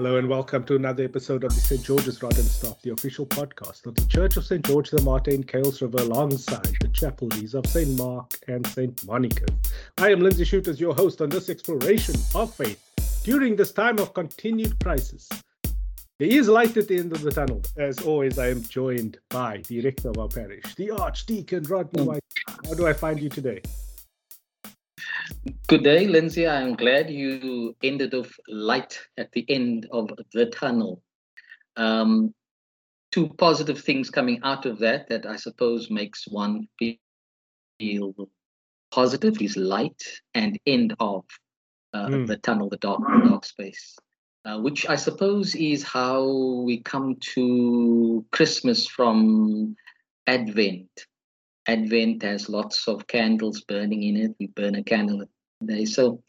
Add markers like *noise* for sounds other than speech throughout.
Hello and welcome to another episode of the St. George's Rod and Staff, the official podcast of the Church of St. George the Martyr in Kuils River alongside the chapelries of St. Mark and St. Monica. I am Lindsay Shooters, your host on this exploration of faith during this time of continued crisis. There is light at the end of the tunnel. As always, I am joined by the rector of our parish, the Archdeacon Rodney mm. White. How do I find you today? Good day, Lindsay. I'm glad you ended off light at the end of the tunnel. Um, two positive things coming out of that that I suppose makes one feel positive is light and end of uh, mm. the tunnel, the dark, dark space, uh, which I suppose is how we come to Christmas from Advent. Advent has lots of candles burning in it. We burn a candle a day. So,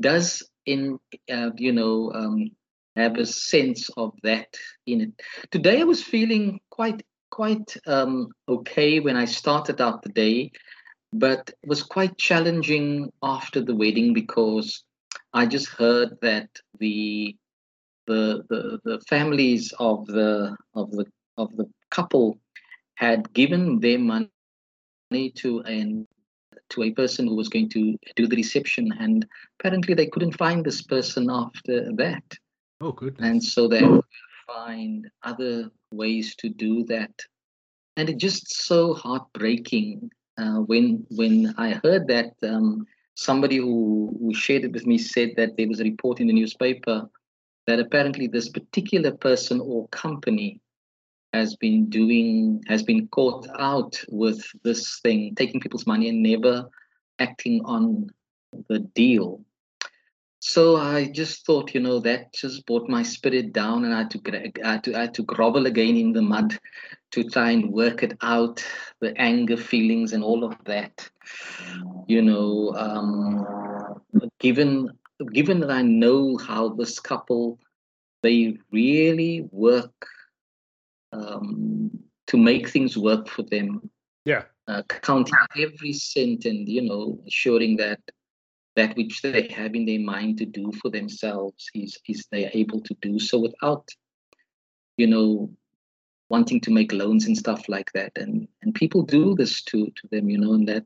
does in uh, you know um, have a sense of that in it. Today, I was feeling quite quite um, okay when I started out the day, but was quite challenging after the wedding because I just heard that the the the, the families of the of the of the couple had given their money to an to a person who was going to do the reception and apparently they couldn't find this person after that oh good and so they oh. find other ways to do that and it's just so heartbreaking uh, when when i heard that um, somebody who, who shared it with me said that there was a report in the newspaper that apparently this particular person or company has been doing has been caught out with this thing taking people's money and never acting on the deal. So i just thought you know that just brought my spirit down and i had to I had to, I had to grovel again in the mud to try and work it out the anger feelings and all of that. You know um, given given that i know how this couple they really work um, to make things work for them. Yeah. Uh, counting every cent and you know assuring that that which they have in their mind to do for themselves is is they are able to do so without you know wanting to make loans and stuff like that and and people do this to to them you know and that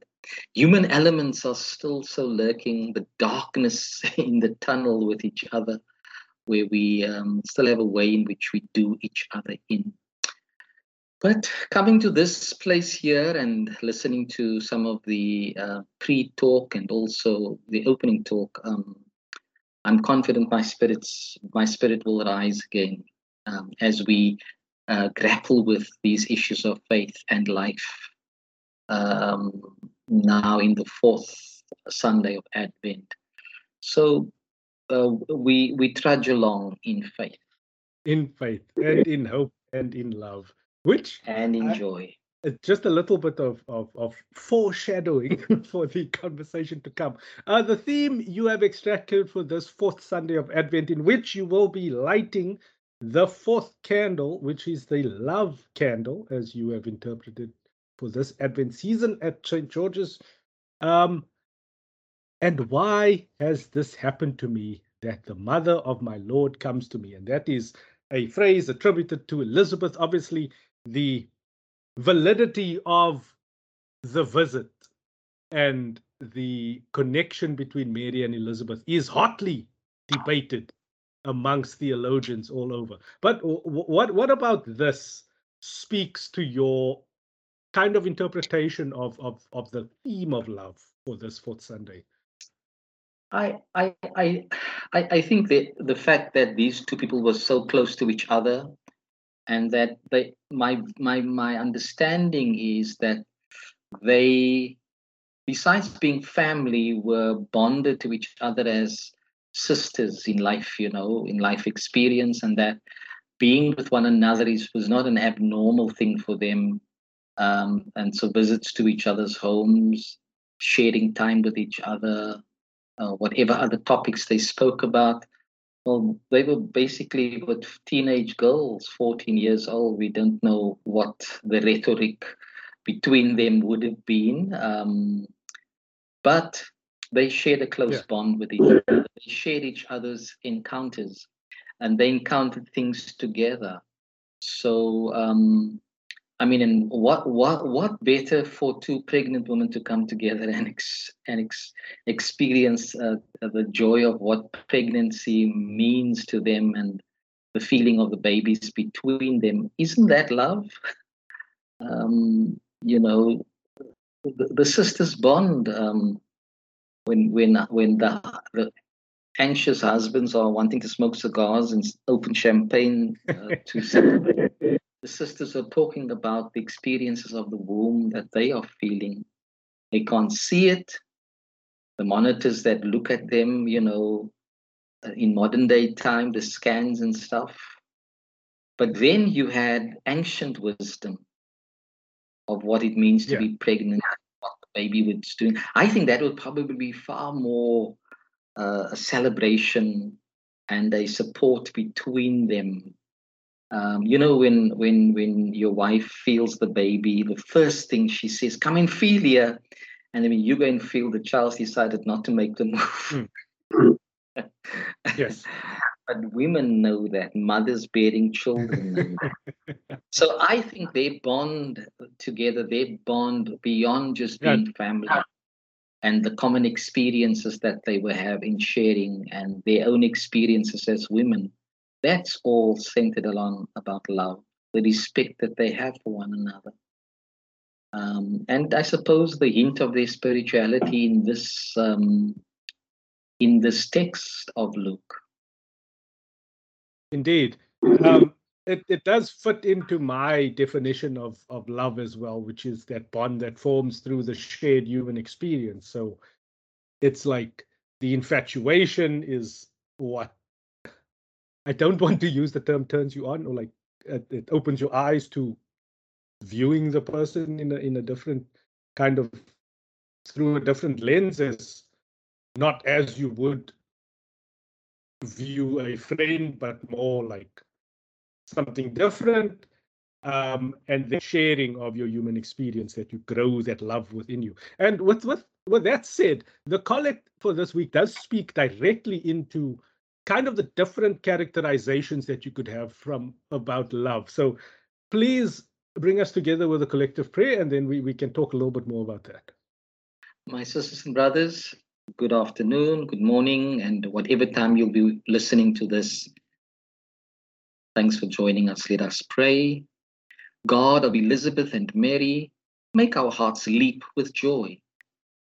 human elements are still so lurking the darkness *laughs* in the tunnel with each other where we um, still have a way in which we do each other in but coming to this place here and listening to some of the uh, pre-talk and also the opening talk, um, I'm confident my spirits, my spirit will rise again um, as we uh, grapple with these issues of faith and life. Um, now in the fourth Sunday of Advent, so uh, we we trudge along in faith, in faith and in hope and in love which and enjoy. I, just a little bit of, of, of foreshadowing *laughs* for the conversation to come. Uh, the theme you have extracted for this fourth Sunday of Advent, in which you will be lighting the fourth candle, which is the love candle, as you have interpreted for this Advent season at St. George's. Um, and why has this happened to me that the mother of my Lord comes to me? And that is a phrase attributed to Elizabeth. Obviously, the validity of the visit and the connection between Mary and Elizabeth is hotly debated amongst theologians all over. But what what about this speaks to your kind of interpretation of of of the theme of love for this fourth Sunday? I I I I think that the fact that these two people were so close to each other and that they my my my understanding is that they besides being family were bonded to each other as sisters in life you know in life experience and that being with one another is was not an abnormal thing for them. Um, and so visits to each other's homes sharing time with each other uh, whatever other topics they spoke about well, they were basically with teenage girls, 14 years old. We don't know what the rhetoric between them would have been. Um, but they shared a close yeah. bond with each other. They shared each other's encounters. and they encountered things together. So um, I mean, and what what what better for two pregnant women to come together and ex, and ex, experience uh, the joy of what pregnancy means to them and the feeling of the babies between them? Isn't that love? Um, you know, the, the sisters bond um, when when when the, the anxious husbands are wanting to smoke cigars and open champagne uh, to *laughs* the sisters are talking about the experiences of the womb that they are feeling. They can't see it. The monitors that look at them, you know, in modern day time, the scans and stuff. But then you had ancient wisdom of what it means to yeah. be pregnant, what the baby was doing. I think that would probably be far more uh, a celebration and a support between them um, you know, when when when your wife feels the baby, the first thing she says, "Come and feel here," and then you go and feel the child decided not to make the move. Mm. yes. *laughs* But women know that mothers bearing children *laughs* so I think they bond together. They bond beyond just being yeah. family and the common experiences that they will have in sharing, and their own experiences as women that's all centered along about love, the respect that they have for one another. Um, and I suppose the hint of their spirituality in this um, in this text of Luke. Indeed. Um, it, it does fit into my definition of, of love as well, which is that bond that forms through the shared human experience. So it's like the infatuation is what I don't *laughs* want to use the term turns you on or like it, it opens your eyes to viewing the person in a in a different kind of through a different lenses, not as you would view a friend, but more like something different. Um, and the sharing of your human experience that you grow that love within you. And with with with that said, the collect for this week does speak directly into kind of the different characterizations that you could have from about love. So please bring us together with a collective prayer and then we, we can talk a little bit more about that. My sisters and brothers, good afternoon, good morning, and whatever time you'll be listening to this. Thanks for joining us. Let us pray. God of Elizabeth and Mary, make our hearts leap with joy.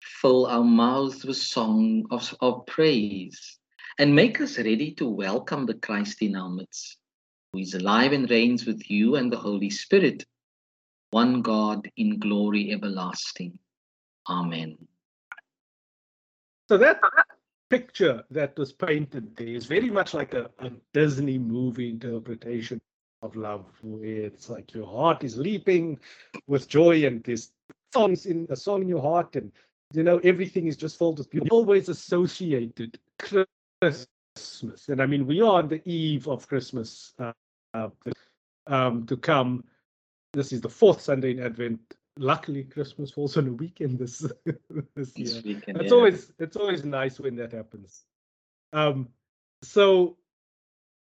Fill our mouths with song of, of praise and make us ready to welcome the Christ in our midst, who is alive and reigns with you and the Holy Spirit, one God in glory everlasting. Amen. So that picture that was painted there is very much like a, a Disney movie interpretation of love, where it's like your heart is leaping with joy and there's songs in a song in your heart and you know everything is just filled with beauty. Always associated Christmas. And I mean, we are on the eve of Christmas uh, um, to come. This is the fourth Sunday in Advent. Luckily, Christmas falls on a weekend *laughs* this this year. Weekend, it's yeah. always it's always nice when that happens. Um, so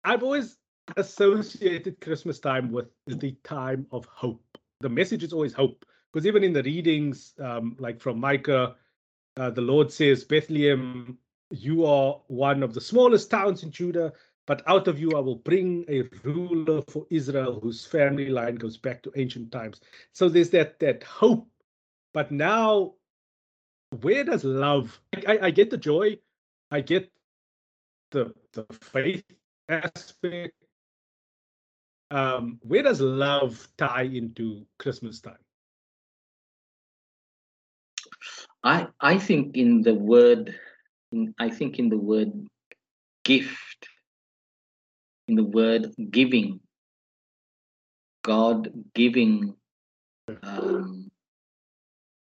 I've always associated Christmas time with the time of hope. The message is always hope, because even in the readings, um, like from Micah, uh, the Lord says, Bethlehem, you are one of the smallest towns in Judah, but out of you I will bring a ruler for Israel whose family line goes back to ancient times. So there's that that hope. But now, where does love? I, I get the joy, I get the the faith aspect. Um, where does love tie into Christmas time? I I think in the word in, I think in the word gift, in the word giving, God giving um,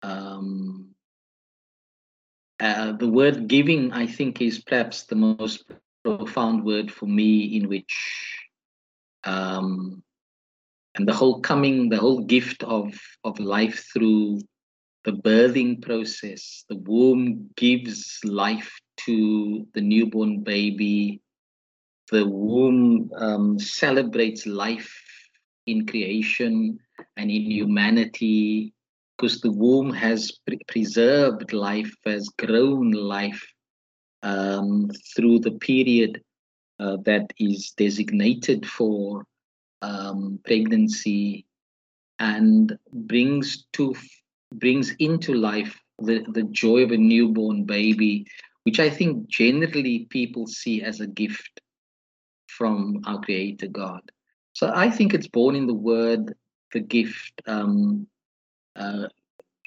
um, uh, the word giving, I think, is perhaps the most profound word for me, in which, um, and the whole coming, the whole gift of of life through the birthing process. The womb gives life to the newborn baby the womb um, celebrates life in creation and in humanity because the womb has pre- preserved life, has grown life um, through the period uh, that is designated for um, pregnancy and brings to brings into life the, the joy of a newborn baby, which I think generally people see as a gift from our Creator God. So I think it's born in the word, the gift. Um, uh,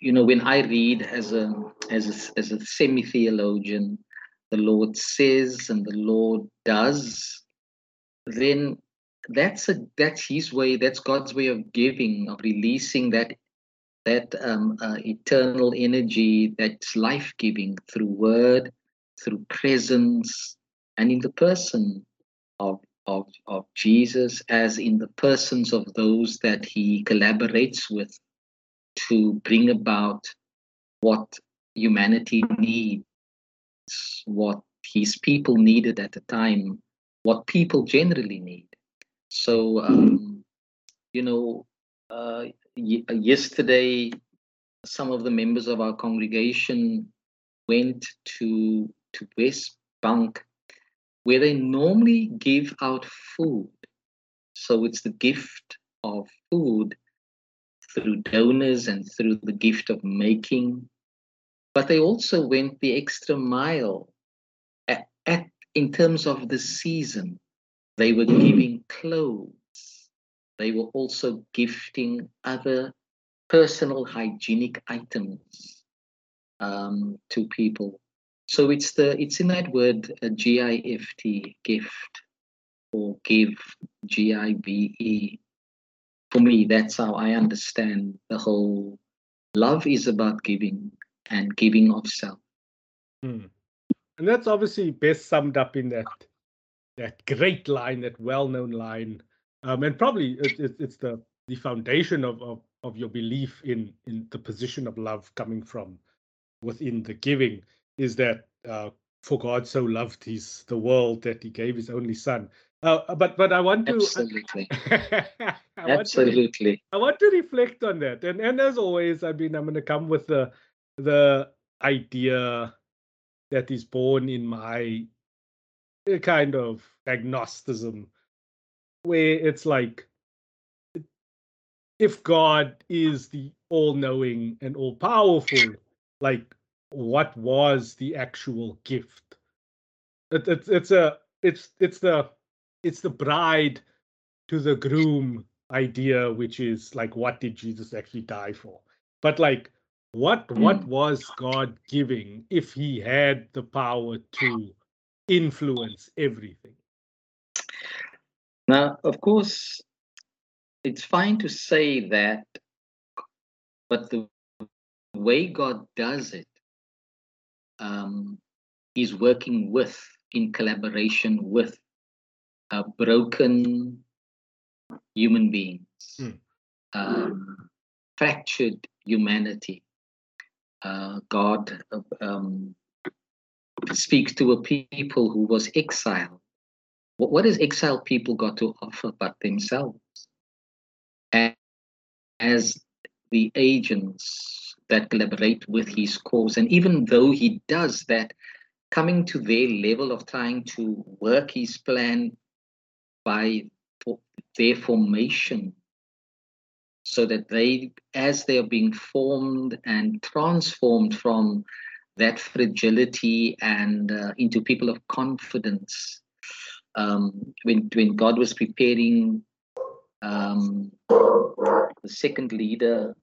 you know, when I read as a as a, as a semi theologian, the Lord says and the Lord does, then that's a that's His way. That's God's way of giving, of releasing that that um, uh, eternal energy that's life giving through word, through presence, and in the person of, of, of Jesus, as in the persons of those that he collaborates with to bring about what humanity needs, what his people needed at the time, what people generally need. So, um, you know, uh, yesterday, some of the members of our congregation went to to West Bank, where they normally give out food. So it's the gift of food through donors and through the gift of making. But they also went the extra mile at, at in terms of the season. They were giving clothes they were also gifting other personal hygienic items um, to people. So it's the it's in that word a G-I-F-T gift or give G-I-V-E. For me, that's how I understand the whole love is about giving and giving of self. Hmm. And that's obviously best summed up in that that great line, that well-known line um, and probably it, it, it's the the foundation of, of of your belief in in the position of love coming from within the giving is that uh, for God so loved He's the world that He gave His only Son. Uh, but but I want to absolutely, I absolutely. *laughs* Want to, I want to reflect on that, and and as always, I mean, I'm going to come with the the idea that is born in my uh, kind of agnosticism where it's like if God is the all knowing and all powerful, like what was the actual gift? It, it's it's a it's it's the it's the bride to the groom idea, which is like what did Jesus actually die for? But like what what hmm. was God giving if he had the power to influence everything? Now, of course, it's fine to say that, but the way God does it um, is working with, in collaboration with, uh, broken human beings, hmm. um, fractured humanity. Uh, God um, speaks to a people who was exiled what, what has exiled people got to offer but themselves? And as the agents that collaborate with his cause, and even though he does that, coming to their level of trying to work his plan by their formation so that they as they are being formed and transformed from that fragility and uh, into people of confidence um, when when God was preparing um, the second leader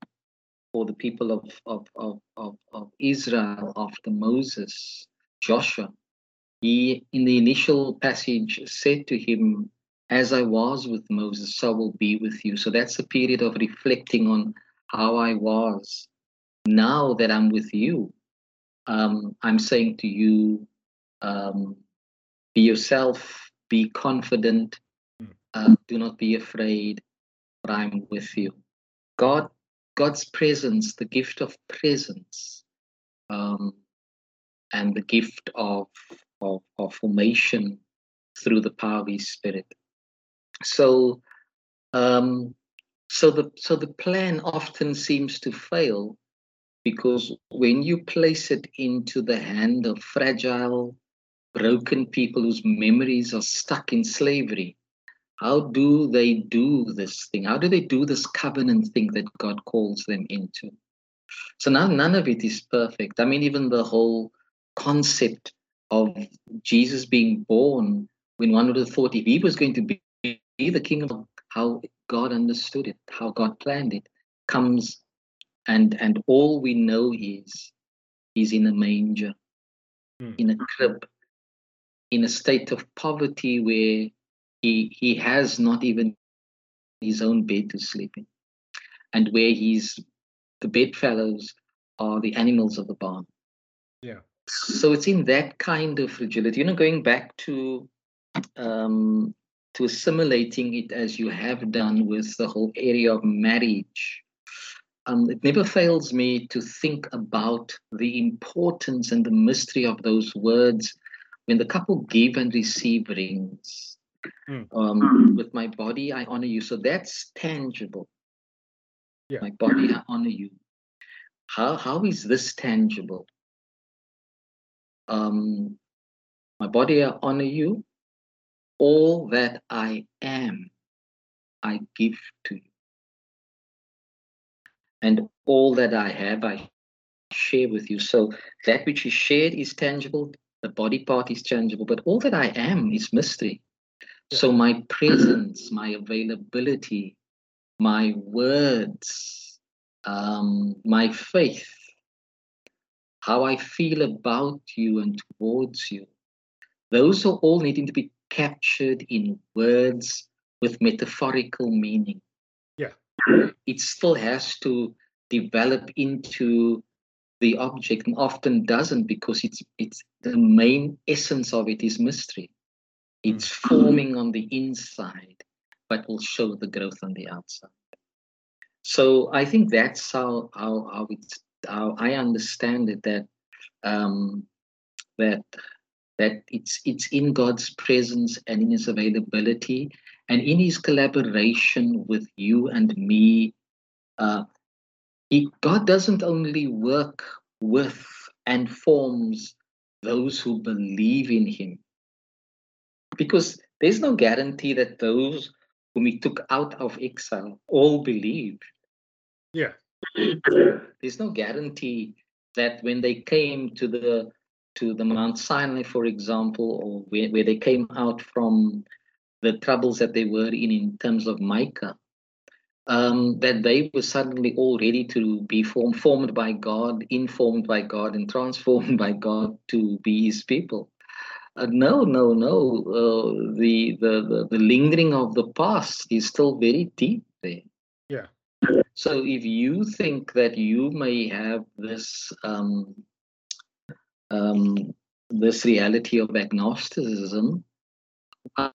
for the people of, of, of, of, of Israel after Moses, Joshua, he in the initial passage said to him, As I was with Moses, so will be with you. So that's a period of reflecting on how I was. Now that I'm with you, um, I'm saying to you, um, be yourself, be confident. Hmm. Uh, do not be afraid, for I'm with you. God, God's presence, the gift of presence, um, and the gift of, of, of formation through the power of his spirit. So um, so the so the plan often seems to fail because when you place it into the hand of fragile, broken people whose memories are stuck in slavery, how do they do this thing? How do they do this covenant thing that God calls them into? So now none of it is perfect. I mean, even the whole concept of Jesus being born, when one would have thought if he was going to be the king of how God understood it, how God planned it, comes and and all we know is he's in a manger, mm. in a crib, in a state of poverty where he he has not even his own bed to sleep in, and where he's the bedfellows are the animals of the barn. Yeah. So it's in that kind of fragility. You know, going back to um, to assimilating it as you have done with the whole area of marriage. Um, it never fails me to think about the importance and the mystery of those words when the couple give and receive rings. Mm. Um, with my body, I honor you. So that's tangible. Yeah. My body, I honor you. How, how is this tangible? Um, my body, I honor you all that I am, I give to you. And all that I have, I share with you. So that which is shared is tangible, the body part is changeable, but all that I am is mystery. Yeah. So my presence, my availability, my words, um, my faith, how I feel about you and towards you, those are all needing to be captured in words with metaphorical meaning. Yeah. It still has to develop into the object and often doesn't because it's it's the main essence of it is mystery. It's mm. forming on the inside, but will show the growth on the outside. So I think that's how how how it's how I understand it that um, that that it's it's in God's presence and in his availability and in his collaboration with you and me. Uh, he, God doesn't only work with and forms those who believe in him. Because there's no guarantee that those whom he took out of exile all believed. Yeah. There's no guarantee that when they came to the to the Mount Sinai, for example, or where, where they came out from the troubles that they were in in terms of Micah, um, that they were suddenly all ready to be formed, formed by God, informed by God, and transformed *laughs* by God to be His people. Uh, no, no, no. Uh, the, the, the the lingering of the past is still very deep there. Yeah. So if you think that you may have this um, um, this reality of agnosticism, how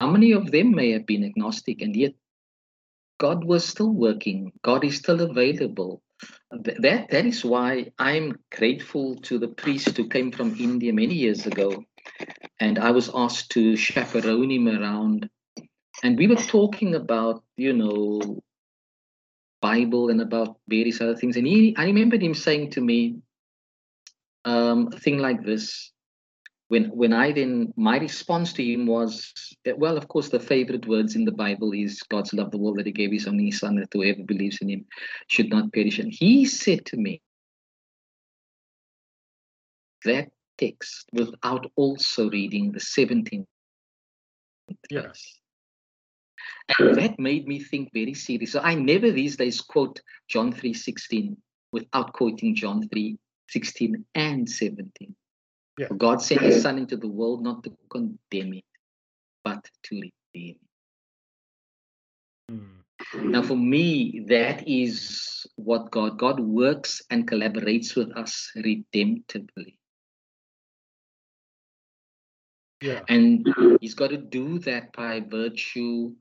many of them may have been agnostic and yet God was still working, God is still available. That, that is why I'm grateful to the priest who came from India many years ago. And I was asked to chaperone him around. And we were talking about, you know, Bible and about various other things. And he, I remembered him saying to me, um, a thing like this, when when I then my response to him was, eh, well, of course, the favorite words in the Bible is God's love the world that He gave His only Son that whoever believes in Him should not perish. And he said to me that text without also reading the 17th yes. verse. And that made me think very seriously. So I never these days quote John 3:16 without quoting John 3 16 and 17. Yeah. For God sent his son into the world not to condemn it, but to redeem it. Mm. Now, for me, that is what God God works and collaborates with us redemptively. Yeah. And he's got to do that by virtue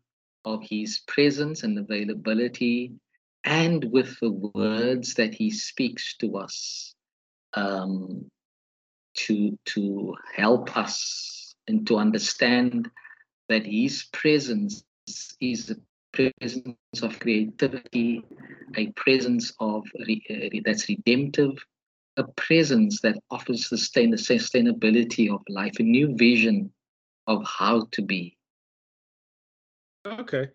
of his presence and availability and with the words that he speaks to us um, to to help us and to understand that His presence is a presence of creativity, a presence of re, uh, that's redemptive, a presence that offers sustain the sustainability of life, a new vision of how to be. Okay,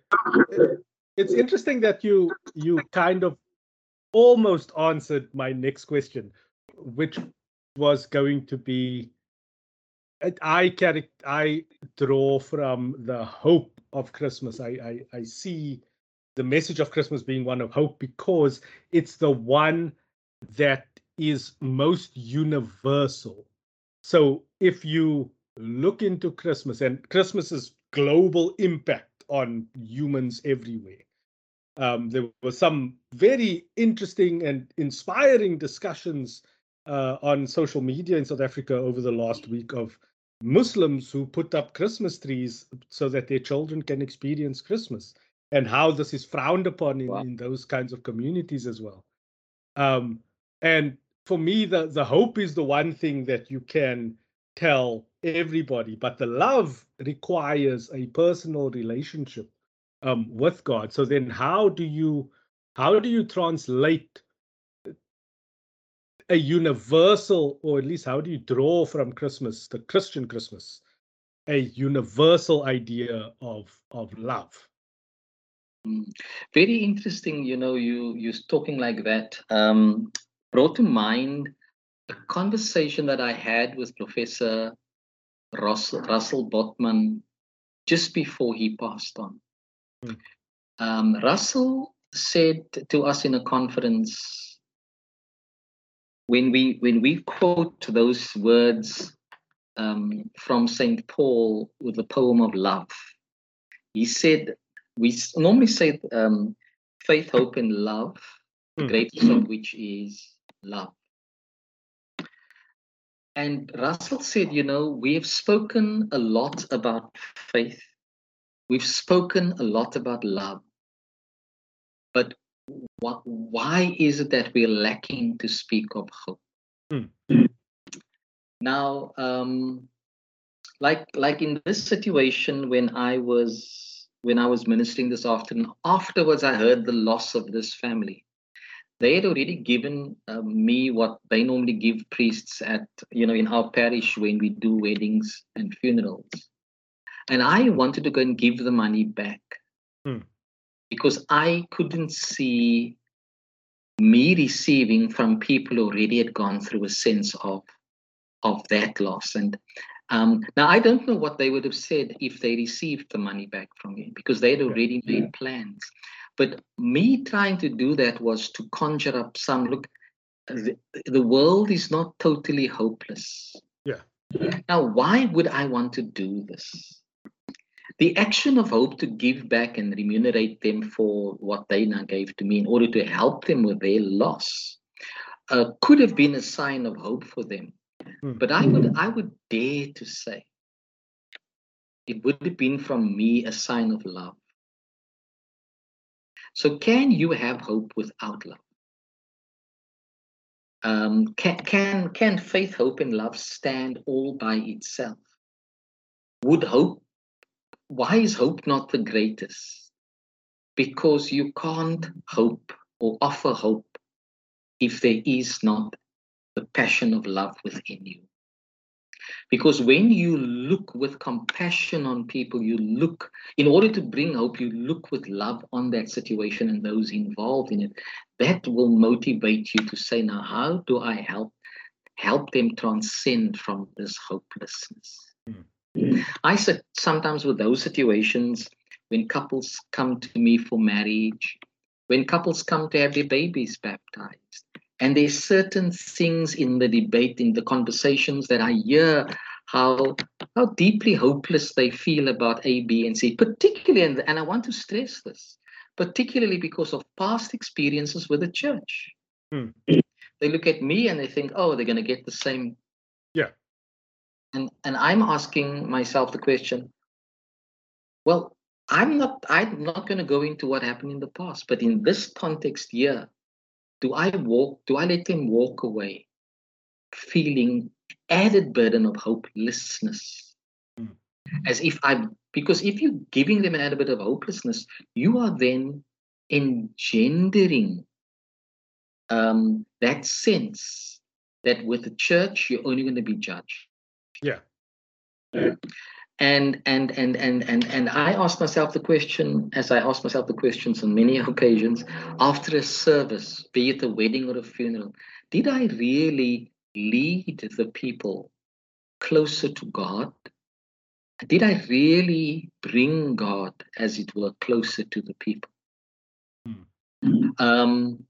it's interesting that you you kind of almost answered my next question, which was going to be I can I draw from the hope of Christmas. I, I I see the message of Christmas being one of hope because it's the one that is most universal. So if you look into Christmas and Christmas's global impact on humans everywhere, um, there were some very interesting and inspiring discussions uh, on social media in South Africa over the last week of Muslims who put up Christmas trees so that their children can experience Christmas and how this is frowned upon in, wow. in those kinds of communities as well. Um, and for me, the, the hope is the one thing that you can tell everybody, but the love requires a personal relationship um, with God. So then how do you how do you translate a universal, or at least how do you draw from Christmas, the Christian Christmas, a universal idea of of love? Mm. Very interesting. You know, you you talking like that um, brought to mind a conversation that I had with Professor Russell, Russell Botman just before he passed on. Mm. Um, Russell said to us in a conference when we when we quote those words um, from Saint Paul with the poem of love, he said we normally say um, faith, hope, and love, the hmm. greatest of which is love. And Russell said, you know, we have spoken a lot about faith. We've spoken a lot about love. But why is it that we're lacking to speak of hope? Mm. Now, um, like like in this situation, when I was when I was ministering this afternoon, afterwards I heard the loss of this family. They had already given uh, me what they normally give priests at you know in our parish when we do weddings and funerals, and I wanted to go and give the money back. Mm because I couldn't see me receiving from people who already had gone through a sense of of that loss. And um, now I don't know what they would have said if they received the money back from me because they had already yeah. made plans. But me trying to do that was to conjure up some look. The, the world is not totally hopeless. Yeah. Now, why would I want to do this? The action of hope to give back and remunerate them for what they now gave to me in order to help them with their loss uh, could have been a sign of hope for them. Mm. But I would I would dare to say it would have been from me a sign of love. So can you have hope without love? Um, can, can can faith, hope, and love stand all by itself? Would hope why is hope not the greatest? Because you can't hope or offer hope if there is not the passion of love within you. Because when you look with compassion on people, you look, in order to bring hope, you look with love on that situation and those involved in it. That will motivate you to say, now, how do I help? Help them transcend from this hopelessness. I said sometimes with those situations, when couples come to me for marriage, when couples come to have their babies baptized, and there's certain things in the debate, in the conversations that I hear how how deeply hopeless they feel about A, B, and C, particularly, and, and I want to stress this, particularly because of past experiences with the church. Hmm. They look at me and they think, oh, they're going to get the same and and i'm asking myself the question well i'm not i'm not going to go into what happened in the past but in this context here do i walk do i let them walk away feeling added burden of hopelessness mm. as if I'm because if you're giving them an added bit of hopelessness, you are then engendering um, that sense that with the church you're only going to be judged. Yeah. And and and and and and I ask myself the question, as I ask myself the questions on many *laughs* occasions, after a service, be it a wedding or a funeral, did I really lead the people closer to God? Did I really bring God, as it were, closer to the people? Hmm. Um,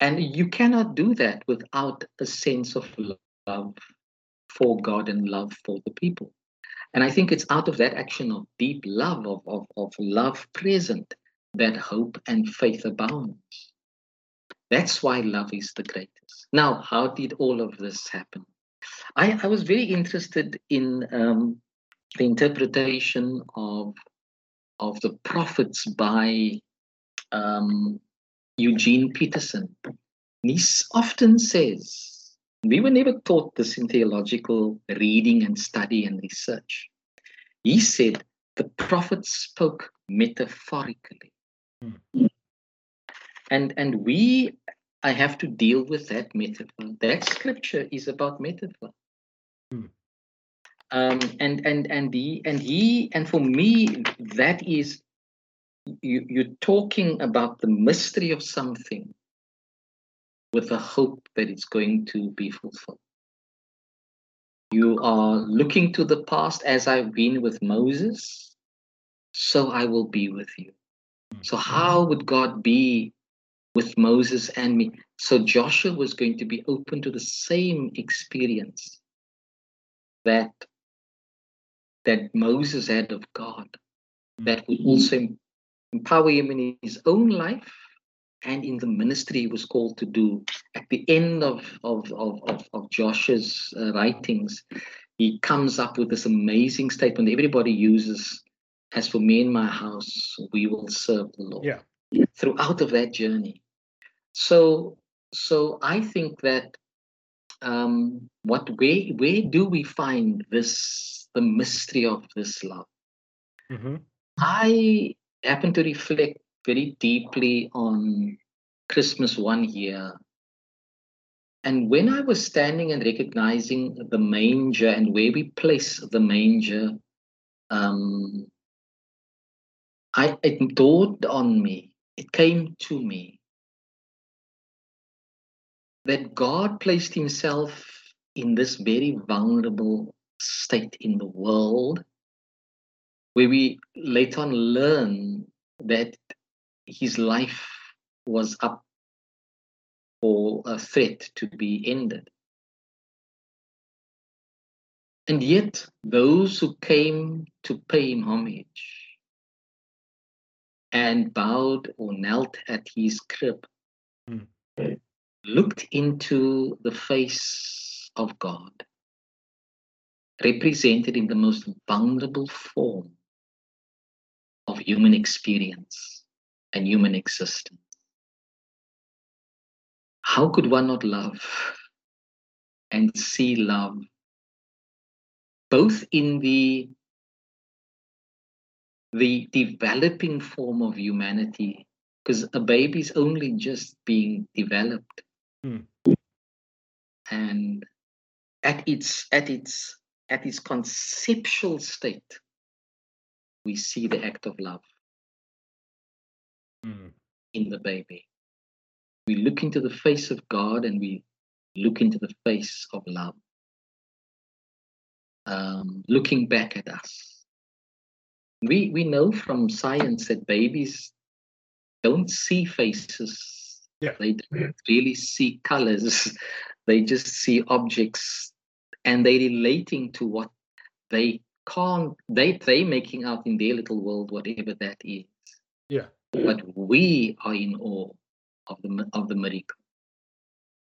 and you cannot do that without a sense of love for God and love for the people. And I think it's out of that action of deep love, of, of, of love present, that hope and faith abounds. That's why love is the greatest. Now, how did all of this happen? I, I was very interested in um, the interpretation of, of the prophets by um, Eugene Peterson. He often says, we were never taught this in theological reading and study and research. He said the prophets spoke metaphorically. Mm. And, and we, I have to deal with that metaphor. That scripture is about metaphor. Mm. Um, and and and he and he and for me that is you, you're talking about the mystery of something with the hope that it's going to be fulfilled. You are looking to the past as I've been with Moses, so I will be with you. Hmm. So, how would God be with Moses and me? So, Joshua was going to be open to the same experience that, that Moses had of God, that would hmm. also empower him in his own life and in the ministry he was called to do. At the end of, of, of, of, of Joshua's uh, writings, he comes up with this amazing statement everybody uses as for me and my house, we will serve the Lord. Yeah. Throughout of that journey. So so I think that um, what where where do we find this the mystery of this love? Mm-hmm. I happen to reflect very deeply on Christmas one year. And when I was standing and recognizing the manger and where we place the manger, um, I, it dawned on me, it came to me that God placed himself in this very vulnerable state in the world where we later on learn that his life was up for a threat to be ended. And yet, those who came to pay him homage and bowed or knelt at his crib mm. looked into the face of God, represented in the most vulnerable form of human experience and human existence. How could one not love and see love both in the the developing form of humanity because a baby is only just being developed hmm. and at its at its at its conceptual state we see the act of love mm. in the baby. We look into the face of God and we look into the face of love, um, looking back at us. We, we know from science that babies don't see faces. Yeah. They don't really see colors. *laughs* they just see objects and they're relating to what they can't they they making out in their little world whatever that is yeah but we are in awe of the of the miracle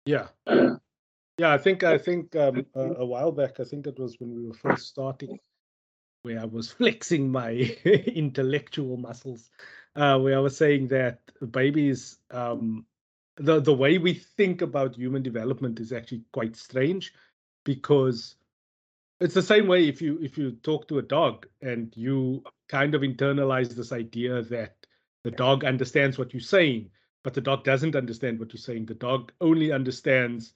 yeah. Yeah i think i think um, a, a, while back i think it was when we were first starting where i was *laughs* flexing my *laughs* intellectual muscles uh, where i was saying that babies um, the the way we think about human development is actually quite strange because it's the same way if you if you talk to a dog and you kind of internalize this idea that the dog understands what you're saying but the dog doesn't understand what you're saying. The dog only understands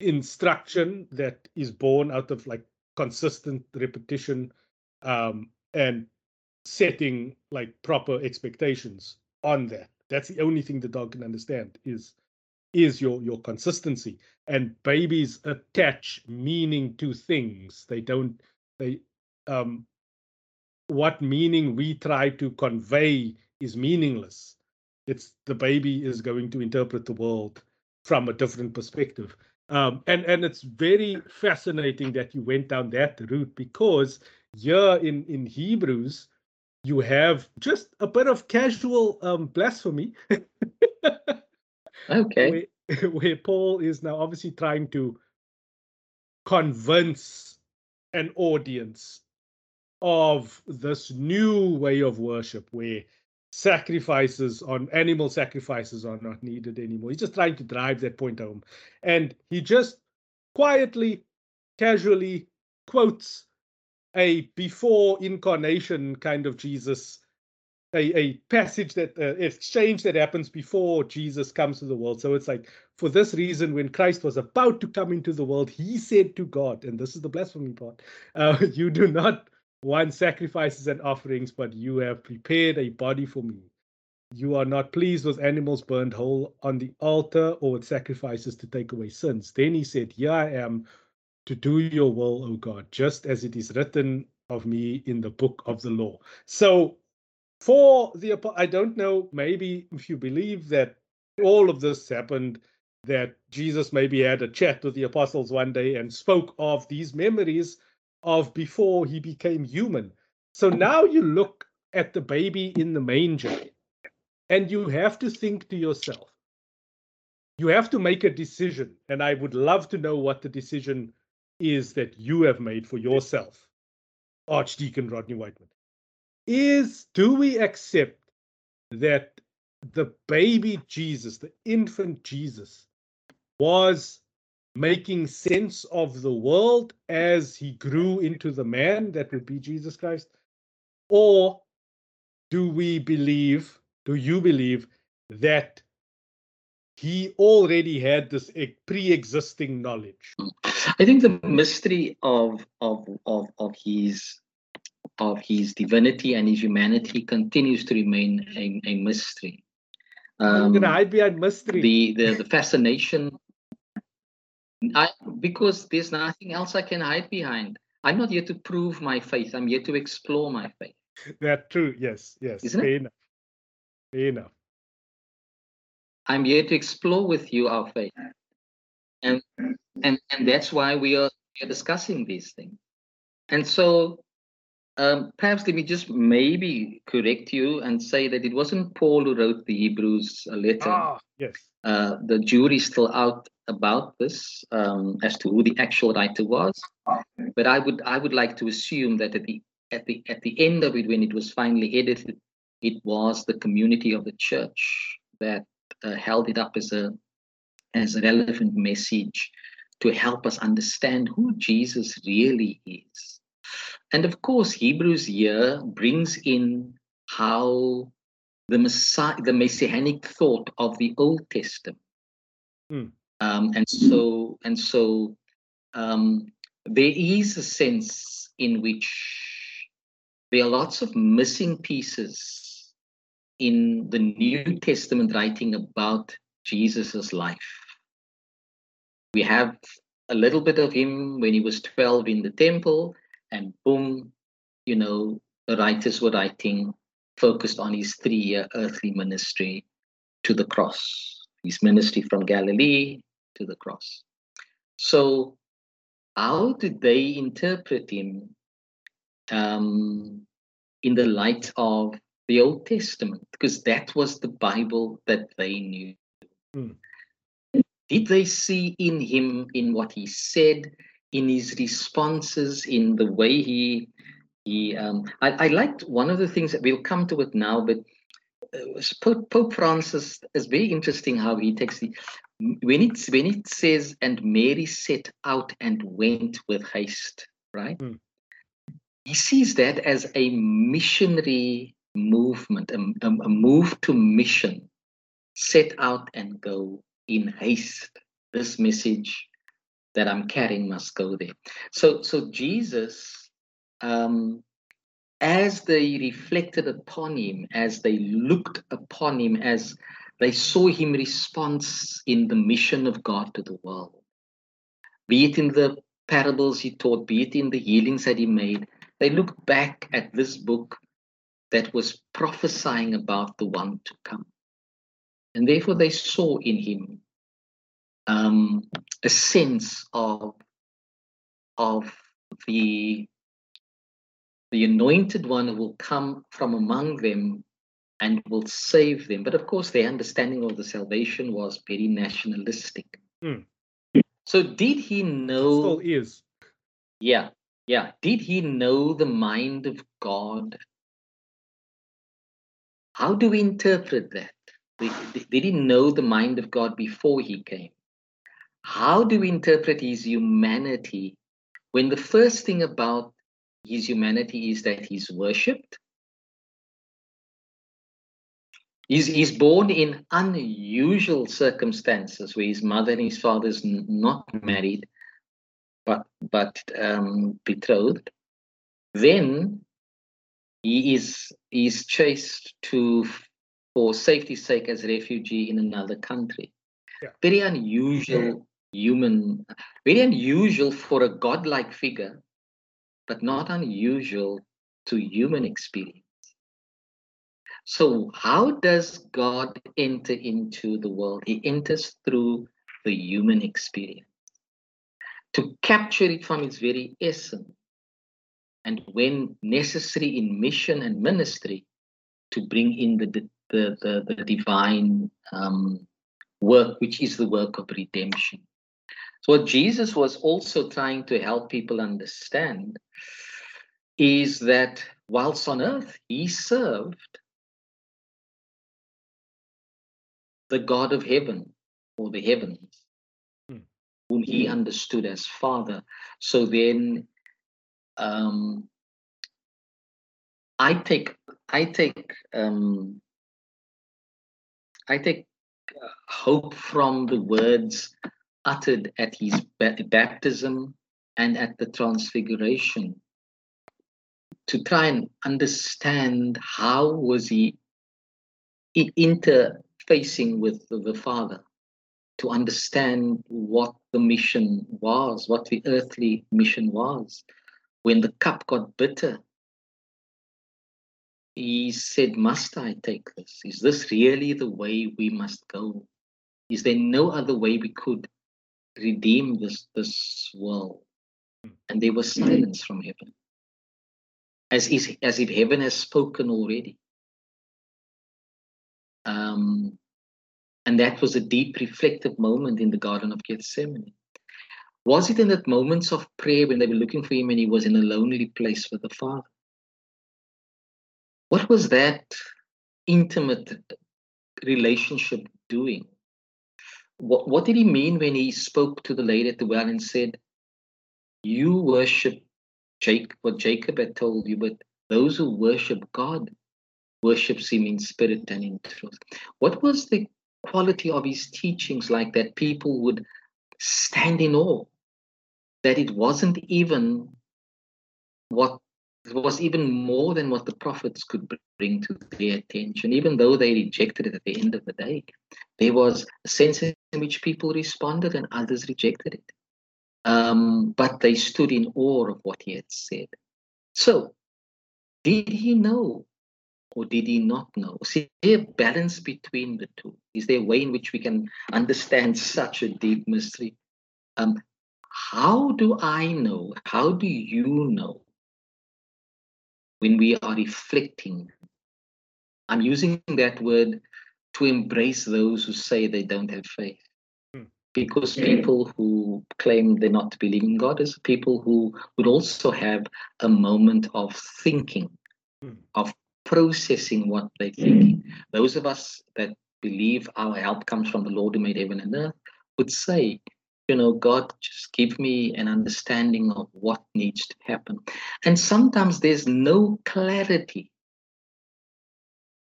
instruction that is born out of like consistent repetition um, and setting like proper expectations on that. That's the only thing the dog can understand is is your your consistency. And babies attach meaning to things. They don't they um what meaning we try to convey is meaningless. It's the baby is going to interpret the world from a different perspective. Um and and it's very fascinating that you went down that route because here in in hebrews you have just a bit of casual um blasphemy. *laughs* Okay. where, *laughs* where Paul is now obviously trying to convince an audience of this new way of worship where sacrifices on animal sacrifices are not needed anymore. He's just trying to drive that point home. And he just quietly, casually quotes a before incarnation kind of Jesus a, a passage that uh, exchange that happens before Jesus comes to the world. So it's like, for this reason, when Christ was about to come into the world, he said to God, and this is the blasphemy part, *laughs* uh, you do not want sacrifices and offerings, but you have prepared a body for me. You are not pleased with animals burned whole on the altar or with sacrifices to take away sins. Then he said, Here I am to do your will, O God, just as it is written of me in the book of the law. So for the I don't know. Maybe if you believe that all of this happened, that Jesus maybe had a chat with the apostles one day and spoke of these memories of before he became human. So now you look at the baby in the manger, and you have to think to yourself. You have to make a decision, and I would love to know what the decision is that you have made for yourself, Archdeacon Rodney Whiteman is do we accept that the baby Jesus, the infant Jesus, was making sense of the world as he grew into the man that would be Jesus Christ? Or do we believe, do you believe that he already had this pre existing knowledge? I think the mystery of, of, of, of his of his divinity and his humanity continues to remain a, a mystery. Um, I'm gonna hide behind mystery. The the, the fascination. I because there's nothing else I can hide behind. I'm not here to prove my faith. I'm here to explore my faith. That's true. Yes. Yes. Isn't Fair it? enough. Fair enough. I'm here to explore with you our faith, and and and that's why we are, we are discussing these things. And so um, perhaps let me just maybe correct you and say that it wasn't Paul who wrote the Hebrews letter. Ah, yes. Uh, the jury's still out about this um, as to who the actual writer was, but I would I would like to assume that at the at the at the end of it, when it was finally edited, it was the community of the church that uh, held it up as a as a relevant message to help us understand who Jesus really is and of course, Hebrews here brings in how the Messiah, the messianic thought of the Old Testament. Hmm. Um, and so, and so, um, there is a sense in which there are lots of missing pieces in the New Testament writing about Jesus's life. We have a little bit of him when he was 12 in the temple, and boom, you know, the writers were writing focused on his three year earthly ministry to the cross, his ministry from Galilee to the cross. So, how did they interpret him um, in the light of the Old Testament? Because that was the Bible that they knew. Hmm. Did they see in him, in what he said, in his responses, in the way he he. Um, I, I liked one of the things that we'll come to it now, but uh, Pope, Pope Francis is very interesting how he takes the when it when it says and Mary set out and went with haste. right? Mm. He sees that as a missionary movement, a, a, a move to mission. Set out and go in haste. This message that I'm carrying must go there. So, so Jesus, um, as they reflected upon him, as they looked upon him, as they saw him response in the mission of God to the world, be it in the parables he taught, be it in the healings that he made, they looked back at this book that was prophesying about the one to come. And therefore they saw in him um, a sense of, of the, the anointed one who will come from among them and will save them. But of course, their understanding of the salvation was very nationalistic. Mm. So did he know? Still is. Yeah, yeah. Did he know the mind of God? How do we interpret that? Did he know the mind of God before he came? How do we interpret his humanity when the first thing about his humanity is that he's worshipped? He's, he's born in unusual circumstances where his mother and his father is not married, but but um, betrothed. Then he is is chased to for safety's sake as a refugee in another country. Yeah. Very unusual human, very unusual for a godlike figure, but not unusual to human experience. So, how does God enter into the world? He enters through the human experience to capture it from its very essence. And when necessary in mission and ministry, to bring in the, the, the, the divine um, work, which is the work of redemption. So, what Jesus was also trying to help people understand is that whilst on earth, he served the God of heaven or the heavens, hmm. whom he understood as Father. So then um, I take I take um, I take uh, hope from the words uttered at his baptism and at the transfiguration to try and understand how was he interfacing with the father to understand what the mission was what the earthly mission was. When the cup got bitter he said must i take this? Is this really the way we must go? Is there no other way we could redeem this this world. And there was silence from heaven. As if, as if heaven has spoken already. Um, and that was a deep reflective moment in the garden of gethsemane. Was it in that moments of prayer when they were looking for him and he was in a lonely place with the father? What was that intimate relationship doing what, what did he mean when he spoke to the lady at the well and said, You worship Jacob, what Jacob had told you, but those who worship God worships him in spirit and in truth. What was the quality of his teachings like that people would stand in awe? That it wasn't even what was even more than what the prophets could bring to their attention, even though they rejected it at the end of the day. There was a sense in which people responded and others rejected it. Um, but they stood in awe of what he had said. So, did he know or did he not know? See, there a balance between the two? Is there a way in which we can understand such a deep mystery? Um, how do I know? How do you know when we are reflecting? I'm using that word to embrace those who say they don't have faith. Hmm. Because people who claim they're not believing God is people who would also have a moment of thinking, mm. of processing what they're thinking. Mm. Those of us that believe our help comes from the Lord who made heaven and earth would say, you know, God, just give me an understanding of what needs to happen. And sometimes there's no clarity.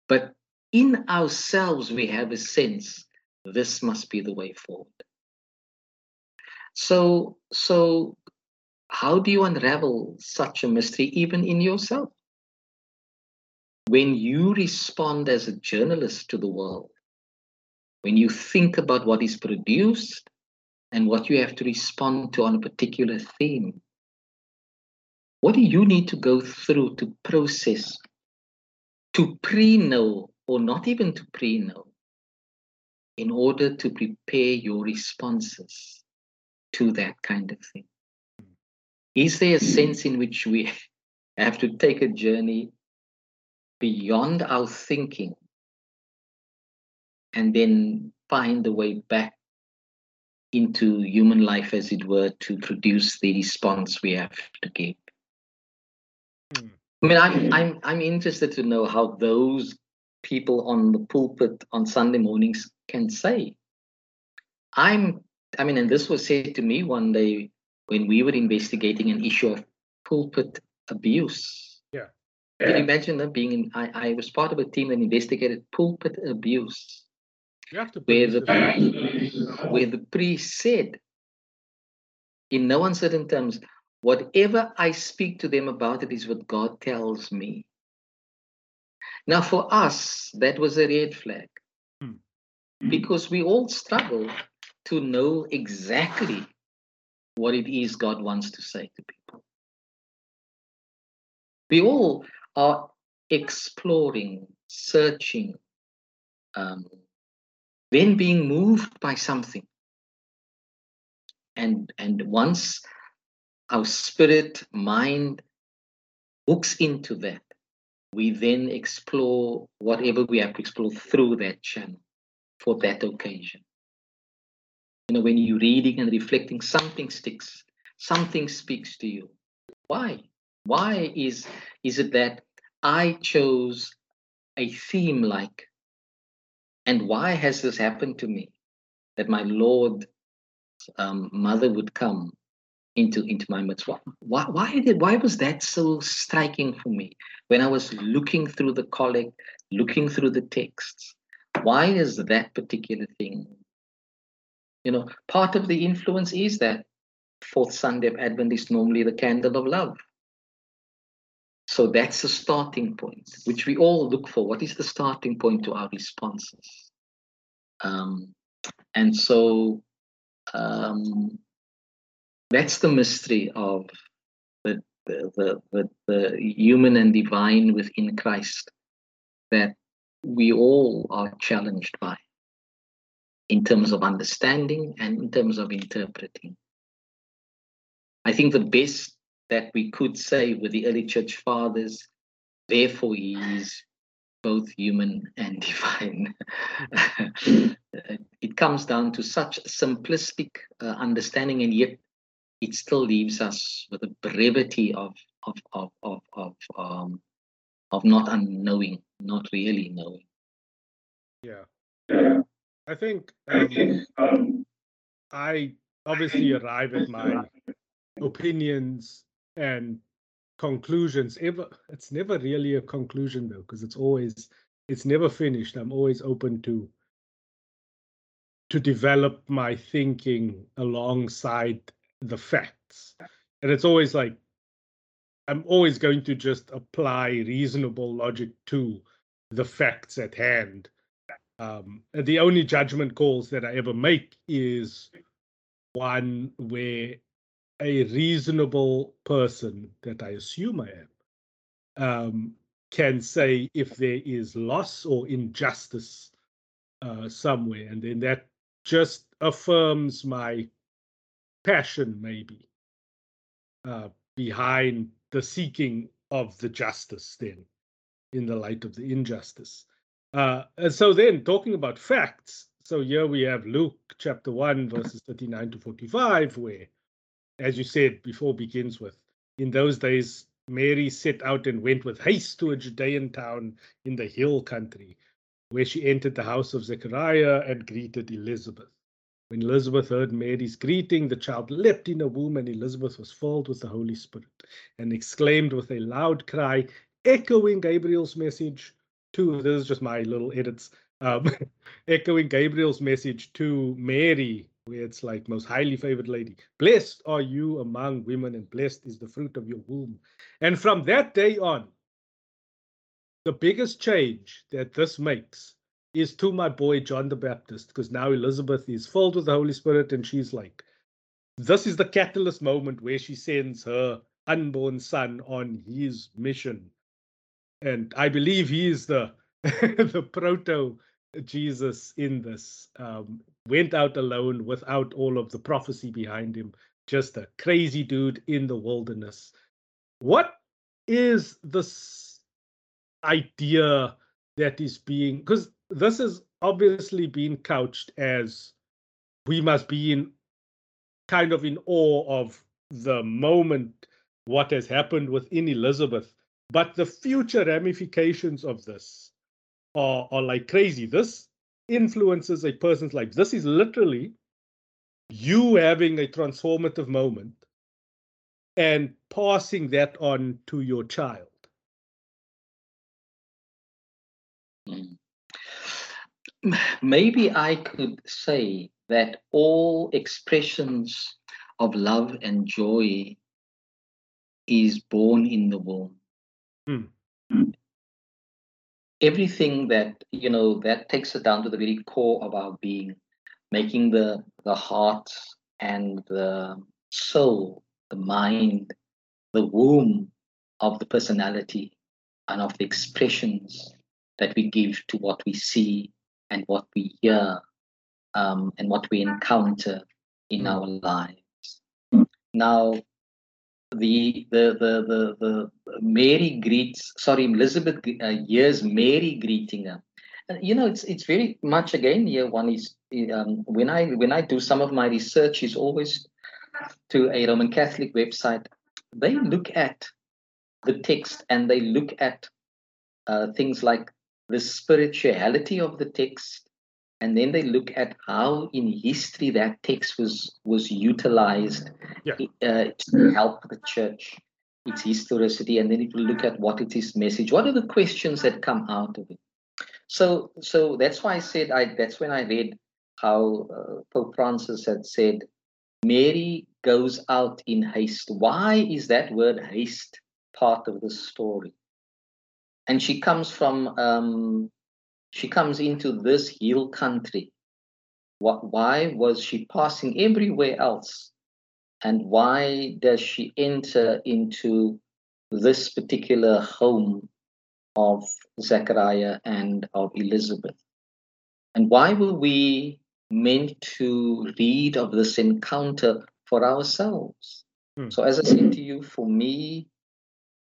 But in ourselves, we have a sense this must be the way forward. So, so how do you unravel such a mystery even in yourself? When you respond as a journalist to the world, when you think about what is produced and what you have to respond to on a particular theme, what do you need to go through to process, to pre know, or not even to pre know, in order to prepare your responses to that kind of thing? Is there a sense in which we *laughs* have to take a journey beyond our thinking and then find a way back into human life, as it were, to produce the response we have to give? Hmm. I mean, I'm, I'm, I'm interested to know how those people on the pulpit on Sunday mornings can say. I'm, I mean, and this was said to me one day when we were investigating an issue of pulpit abuse. Yeah. Can you imagine that being in, I, I was part of a team that investigated pulpit abuse. You have to where the, where the priest said, in no uncertain terms, whatever I speak to them about it is what God tells me. Now, for us, that was a red flag hmm. because we all struggle to know exactly what it is God wants to say to people. We all are exploring, searching, um, then being moved by something. And, and once our spirit, mind hooks into that, we then explore whatever we have to explore through that channel for that occasion. You know, when you're reading and reflecting, something sticks, something speaks to you. Why? Why is is it that I chose a theme like, and why has this happened to me? That my Lord um, mother would come into into my midst. Why why did why was that so striking for me when I was looking through the collect, looking through the texts? Why is that particular thing you know, part of the influence is that fourth Sunday of Advent is normally the candle of love. So that's the starting point, which we all look for. What is the starting point to our responses? Um, and so um, that's the mystery of the, the, the, the, the human and divine within Christ that we all are challenged by in terms of understanding and in terms of interpreting. I think the best that we could say with the early church fathers, therefore he is both human and *laughs* divine. *laughs* it comes down to such simplistic uh, understanding, and yet it still leaves us with a brevity of of of of of, um, of not unknowing, not really knowing. Yeah. I think um, I obviously arrive at my opinions and conclusions. Ever, it's never really a conclusion though, because it's always it's never finished. I'm always open to to develop my thinking alongside the facts, and it's always like I'm always going to just apply reasonable logic to the facts at hand um, the only judgment calls that I ever make is one where a reasonable person that I assume I am um, can say if there is loss or injustice uh, somewhere, and then that just affirms my passion, maybe, uh, behind the seeking of the justice, then, in the light of the injustice. Uh, and so then talking about facts, so here we have Luke chapter 1, verses 39 to 45, where, as you said before, begins with, in those days, Mary set out and went with haste to a Judean town in the hill country, where she entered the house of Zechariah and greeted Elizabeth. When Elizabeth heard Mary's greeting, the child leapt in her womb, and Elizabeth was filled with the Holy Spirit and exclaimed with a loud cry, echoing Gabriel's message to this is just my little edits, um, *laughs* echoing Gabriel's message to Mary, it's like most highly favored lady. Blessed are you among women, and blessed is the fruit of your womb. And from that day on, the biggest change that this makes is to my boy John the Baptist, because now Elizabeth is filled with the Holy Spirit, and she's like, this is the catalyst moment where she sends her unborn son on his mission. And I believe he is the *laughs* the proto Jesus in this. Um, went out alone without all of the prophecy behind him, just a crazy dude in the wilderness. What is this idea that is being because this is obviously being couched as we must be in kind of in awe of the moment what has happened within Elizabeth, but the future ramifications of this are, are like crazy. This influences a person's life. This is literally you having a transformative moment and passing that on to your child. Mm maybe I could say that all expressions of love and joy is born in the womb. Hmm. Everything that you know that takes us down to the very core of our being, making the the heart and the soul, the mind, the womb of the personality and of the expressions that we give to what we see and what we hear um, and what we encounter in mm. our lives. Now, the the the the, the Mary greets sorry Elizabeth uh, hears Mary greeting her. You know, it's it's very much again here. One is um, when I when I do some of my research is always to a Roman Catholic website. They look at the text and they look at uh, things like the spirituality of the text and then they look at how in history that text was was utilized yeah. uh, to help the church its historicity and then it will look at what it is message what are the questions that come out of it. So so that's why i said i that's when i read how uh, pope francis had said mary goes out in haste. Why is that word haste part of the story? And she comes from um, she comes into this hill country. What, why was she passing everywhere else? And why does she enter into this particular home of zechariah and of elizabeth? And why were we meant to read of this encounter for ourselves? Hmm. so as i said to you for me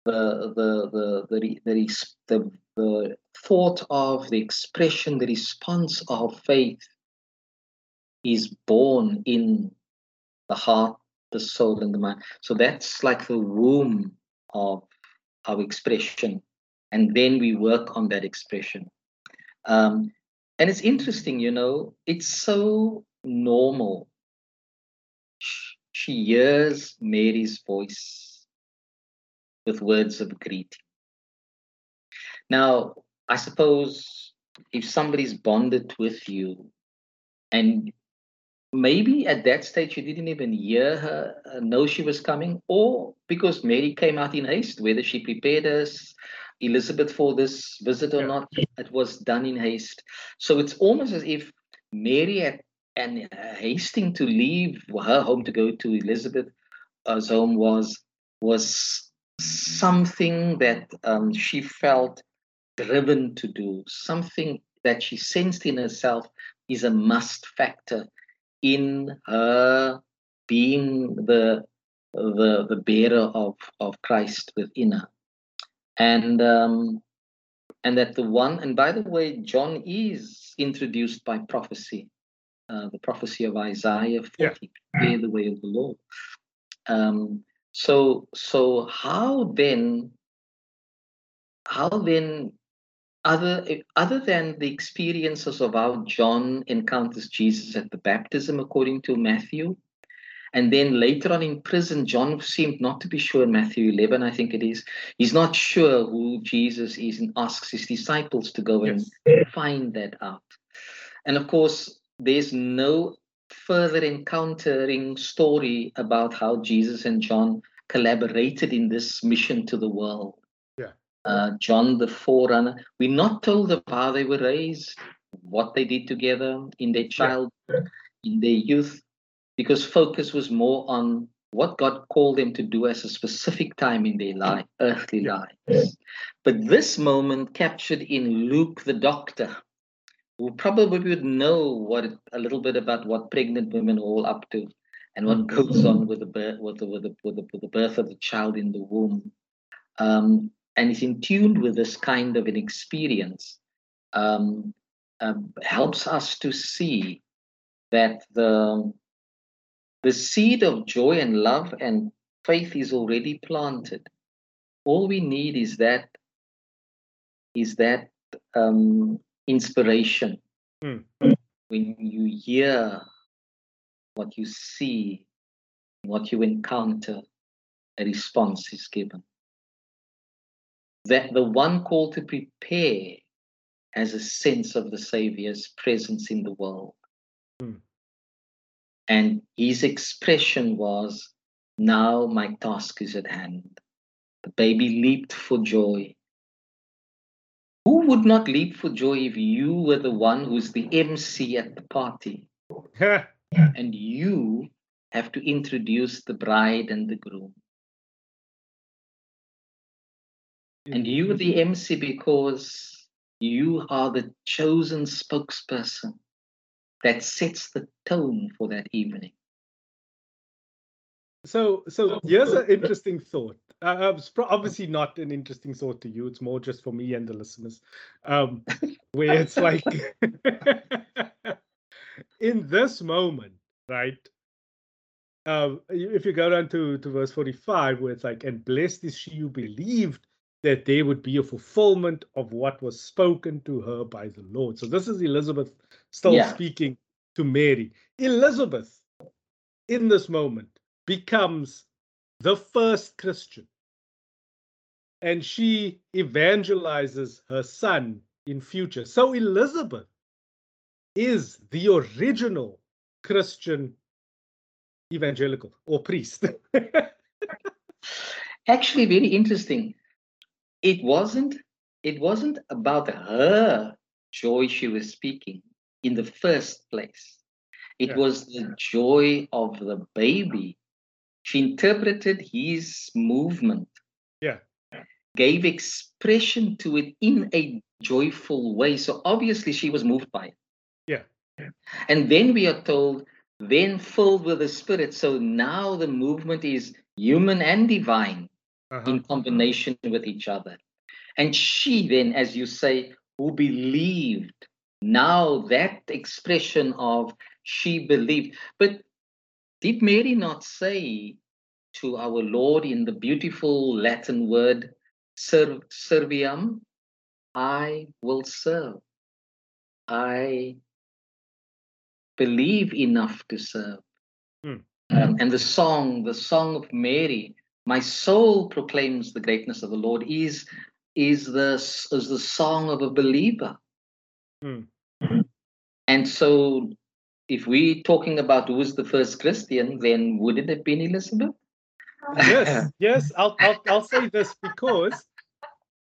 the the the the the, the, the thought of the expression, the response of faith is born in the heart, the soul, and the mind. So that's like the womb of our expression, and then we work on that expression. Um, and it's interesting, you know, it's so normal. She hears Mary's voice with words of greeting. Now, I suppose if somebody's bonded with you and maybe at that stage you didn't even hear her uh, know she was coming or because mary came out in haste whether she prepared us elizabeth for this visit or yeah. not it was done in haste so it's almost as if mary had and uh, hasting to leave her home to go to elizabeth's home was was something that um, she felt driven to do, something that she sensed in herself is a must factor in her being the the, the bearer of, of Christ within her. And um, and that the one, and by the way, John is introduced by prophecy, uh, the prophecy of Isaiah 40, yeah. prepare the way of the Lord. Um, so so how then how then other other than the experiences of how John encounters Jesus at the baptism, according to Matthew, and then later on in prison, John seemed not to be sure in Matthew 11, I think it is. He's not sure who Jesus is and asks his disciples to go yes. and find that out. And of course, there's no further encountering story about how Jesus and John collaborated in this mission to the world. Uh, John the forerunner. We're not told of how they were raised, what they did together in their childhood, in their youth because focus was more on what God called them to do as a specific time in their life, earthly yeah. lives. But this moment captured in Luke the doctor, who probably would know what a little bit about what pregnant women are all up to and what goes on with the birth with the, with the, with the, with the birth of the child in the womb. Um, and is in tune with this kind of an experience um, uh, helps us to see that the the seed of joy and love and faith is already planted. All we need is that is that um, inspiration. Mm. When you hear what you see, what you encounter, a response is given. That the one called to prepare has a sense of the Savior's presence in the world. Mm. And his expression was, Now my task is at hand. The baby leaped for joy. Who would not leap for joy if you were the one who's the MC at the party? *laughs* and you have to introduce the bride and the groom. And you are the MC because you are the chosen spokesperson that sets the tone for that evening. So, so here's an interesting thought. Uh, it's obviously not an interesting thought to you. It's more just for me and the listeners, um, where it's like, *laughs* in this moment, right? Um, if you go down to, to verse 45, where it's like, and blessed is she who believed that there would be a fulfillment of what was spoken to her by the Lord. So this is Elizabeth still yeah. speaking to Mary. Elizabeth, in this moment, becomes the first Christian. And she evangelizes her son in future. So Elizabeth is the original Christian evangelical or priest. *laughs* Actually, very interesting it wasn't it wasn't about her joy she was speaking in the first place. It yeah. was the joy of the baby. She interpreted his movement. Yeah. Gave expression to it in a joyful way. So obviously she was moved by it. Yeah. And then we are told then filled with the spirit. So now the movement is human and divine uh-huh. in combination with each other. And she then, as you say, who believed, now that expression of she believed. But did Mary not say to our Lord in the beautiful Latin word serv- serviam, I will serve. I believe enough to serve. Hmm. Um, and the song, the song of Mary, my soul proclaims the greatness of the Lord is is the is the song of a believer. Mm. And so if we're talking about who was the first Christian, then would it have been Elizabeth? Yes, *laughs* yes. I'll, I'll I'll say this because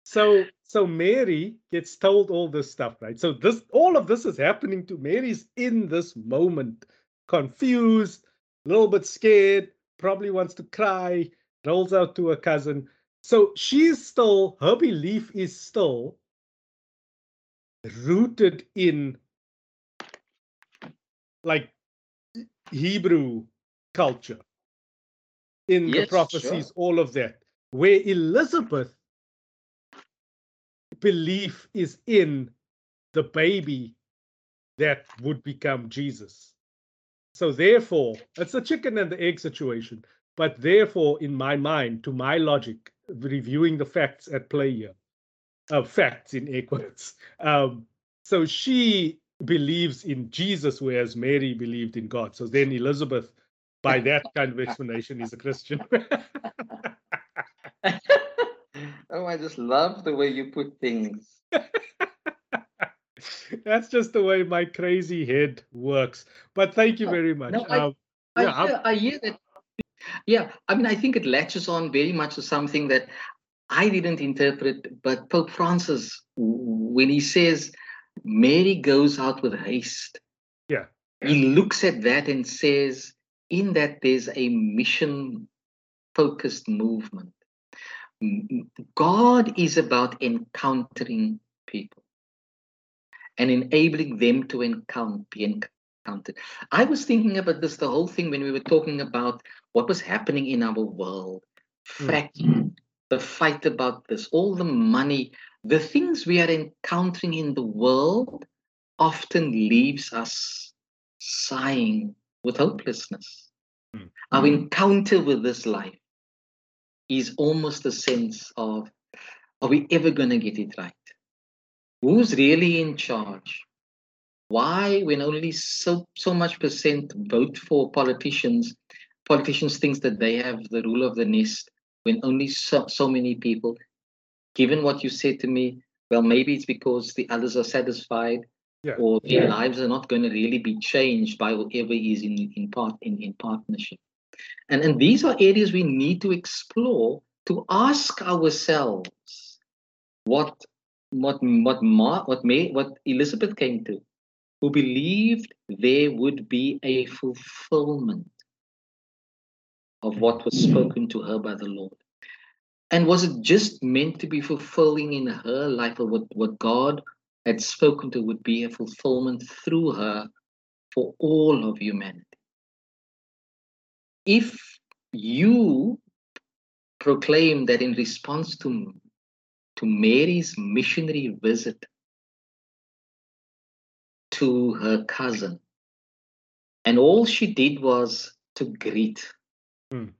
so so Mary gets told all this stuff, right? So this all of this is happening to Mary's in this moment, confused, a little bit scared, probably wants to cry, rolls out to her cousin. So she's still, her belief is still rooted in like Hebrew culture, in yes, the prophecies, sure. all of that. Where Elizabeth belief is in the baby that would become Jesus. So therefore, it's a chicken and the egg situation. But therefore, in my mind, to my logic, reviewing the facts at play here, uh, facts in air quotes. *laughs* Um, so she believes in Jesus, whereas Mary believed in God. So then Elizabeth, by *laughs* that kind of explanation, is a Christian. *laughs* oh, I just love the way you put things. That's just the way my crazy head works. But thank you very much. No, I, um, I, yeah, hear, I hear that. Yeah, I mean, I think it latches on very much to something that I didn't interpret, but Pope Francis, when he says Mary goes out with haste, yeah, he looks at that and says, in that there's a mission focused movement. God is about encountering people and enabling them to encounter, be encountered. I was thinking about this the whole thing when we were talking about what was happening in our world, fracking, the fight about this, all the money, the things we are encountering in the world often leaves us sighing with hopelessness. Mm. Our encounter with this life is almost a sense of are we ever going to get it right? Who's really in charge? Why, when only so so much percent vote for politicians, politicians think that they have the rule of the nest, when only so, so many people, given what you said to me, well, maybe it's because the others are satisfied yeah. or their yeah. lives are not going to really be changed by whoever is in, in part in, in partnership. And, and these are areas we need to explore to ask ourselves what what what Ma, what May, what Elizabeth came to, who believed there would be a fulfillment of what was mm-hmm. spoken to her by the Lord. And was it just meant to be fulfilling in her life, or what, what God had spoken to would be a fulfillment through her for all of humanity? If you proclaim that in response to, to Mary's missionary visit to her cousin, and all she did was to greet Mm.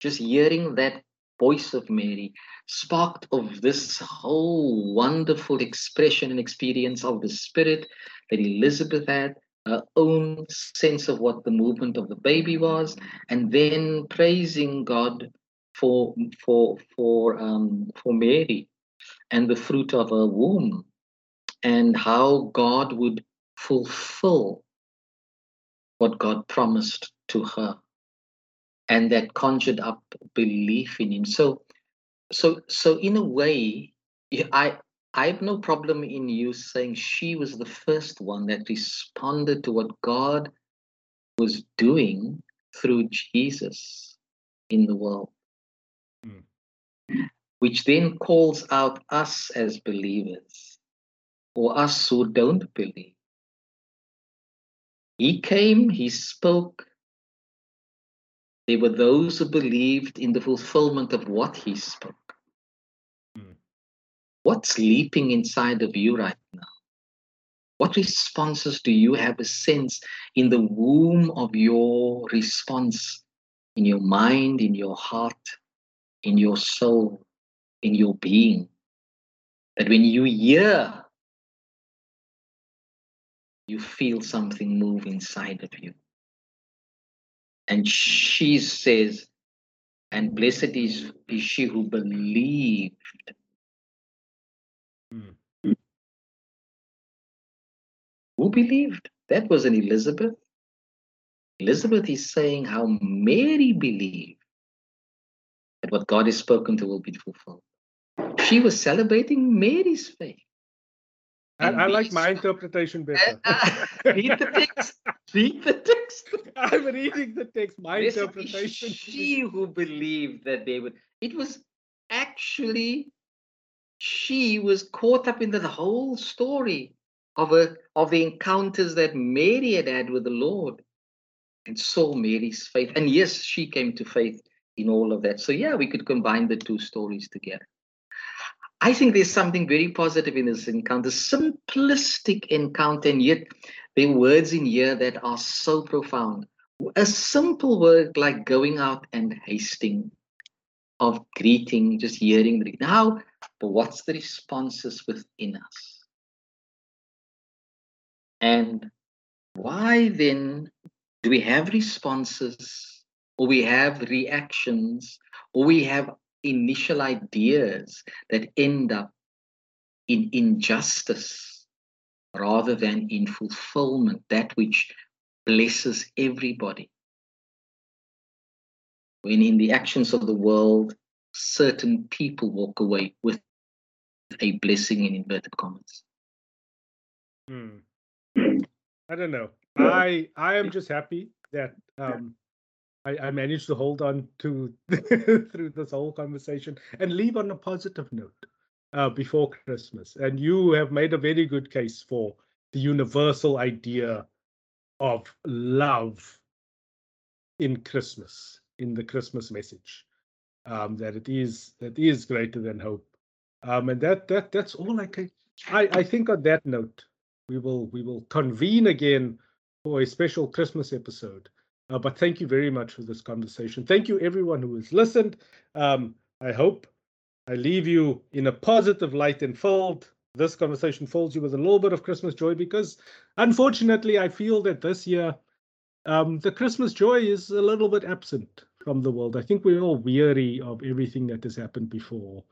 Just hearing that voice of Mary sparked of this whole wonderful expression and experience of the Spirit that Elizabeth had, her own sense of what the movement of the baby was, and then praising God for for for um, for Mary and the fruit of her womb, and how God would fulfill what God promised to her and that conjured up belief in him. So so so in a way i i have no problem in you saying she was the first one that responded to what god was doing through jesus in the world. Mm. which then calls out us as believers or us who don't believe. He came he spoke they were those who believed in the fulfillment of what he spoke. Hmm. What's leaping inside of you right now? What responses do you have a sense in the womb of your response, in your mind, in your heart, in your soul, in your being? That when you hear, you feel something move inside of you. And she says, and blessed is, is she who believed. Mm. Who believed? That was an Elizabeth. Elizabeth is saying how Mary believed that what God has spoken to will be fulfilled. She was celebrating Mary's faith. I, I like my interpretation better. Uh, *laughs* read the text. Read the text. *laughs* I'm reading the text. My Listen, interpretation. She who believed that they would. It was actually she was caught up in the whole story of a of the encounters that Mary had had with the Lord, and saw Mary's faith. And yes, she came to faith in all of that. So yeah, we could combine the two stories together. I think there's something very positive in this encounter, simplistic encounter, and yet there are words in here that are so profound. A simple word like going out and hasting. of greeting, just hearing now, but what's the responses within us? And why then do we have responses or we have reactions or we have initial ideas that end up in injustice rather than in fulfillment, that which blesses everybody? when in the actions of the world, certain people walk away with a blessing in inverted commas. Hmm. I don't know. I I am just happy that um, I, I managed to hold on to *laughs* through this whole conversation and leave on a positive note uh, before Christmas. And you have made a very good case for the universal idea of love in Christmas in the Christmas message. Um, that it is that is greater than hope. Um, and that that that's all I can I, I think on that note, we will we will convene again for a special Christmas episode. Uh, but thank you very much for this conversation. Thank you everyone who has listened. Um, I hope I leave you in a positive light and filled. This conversation fills you with a little bit of Christmas joy because unfortunately I feel that this year um, the Christmas joy is a little bit absent from the world. I think we're all weary of everything that has happened before.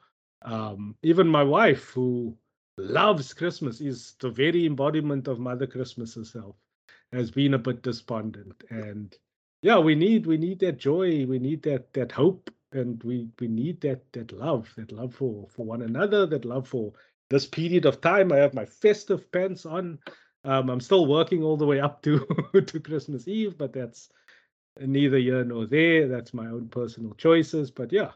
Um, even my wife, who loves Christmas, is the very embodiment of Mother Christmas herself, has been a bit despondent. And yeah, we need we need that joy, we need that that hope, and we we need that that love, that love for for one another, that love for this period of time. I have my festive pants on. Um, I'm still working all the way up to *laughs* to Christmas Eve, but that's neither here nor there. That's my own personal choices. But yeah,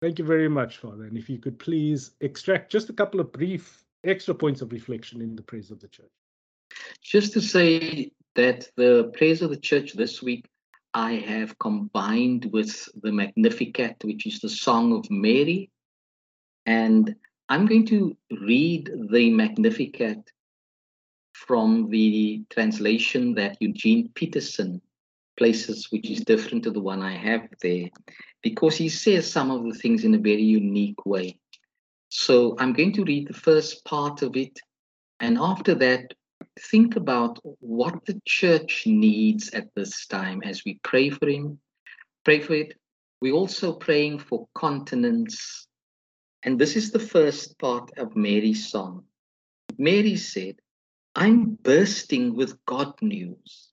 thank you very much, Father. And if you could please extract just a couple of brief extra points of reflection in the praise of the church. Just to say that the praise of the church this week I have combined with the Magnificat, which is the Song of Mary. And I'm going to read the Magnificat from the translation that Eugene Peterson places, which is different to the one I have there, because he says some of the things in a very unique way. So I'm going to read the first part of it. And after that, think about what the church needs at this time as we pray for him, pray for it. We're also praying for continence. And this is the first part of Mary's song. Mary said, I'm bursting with God news.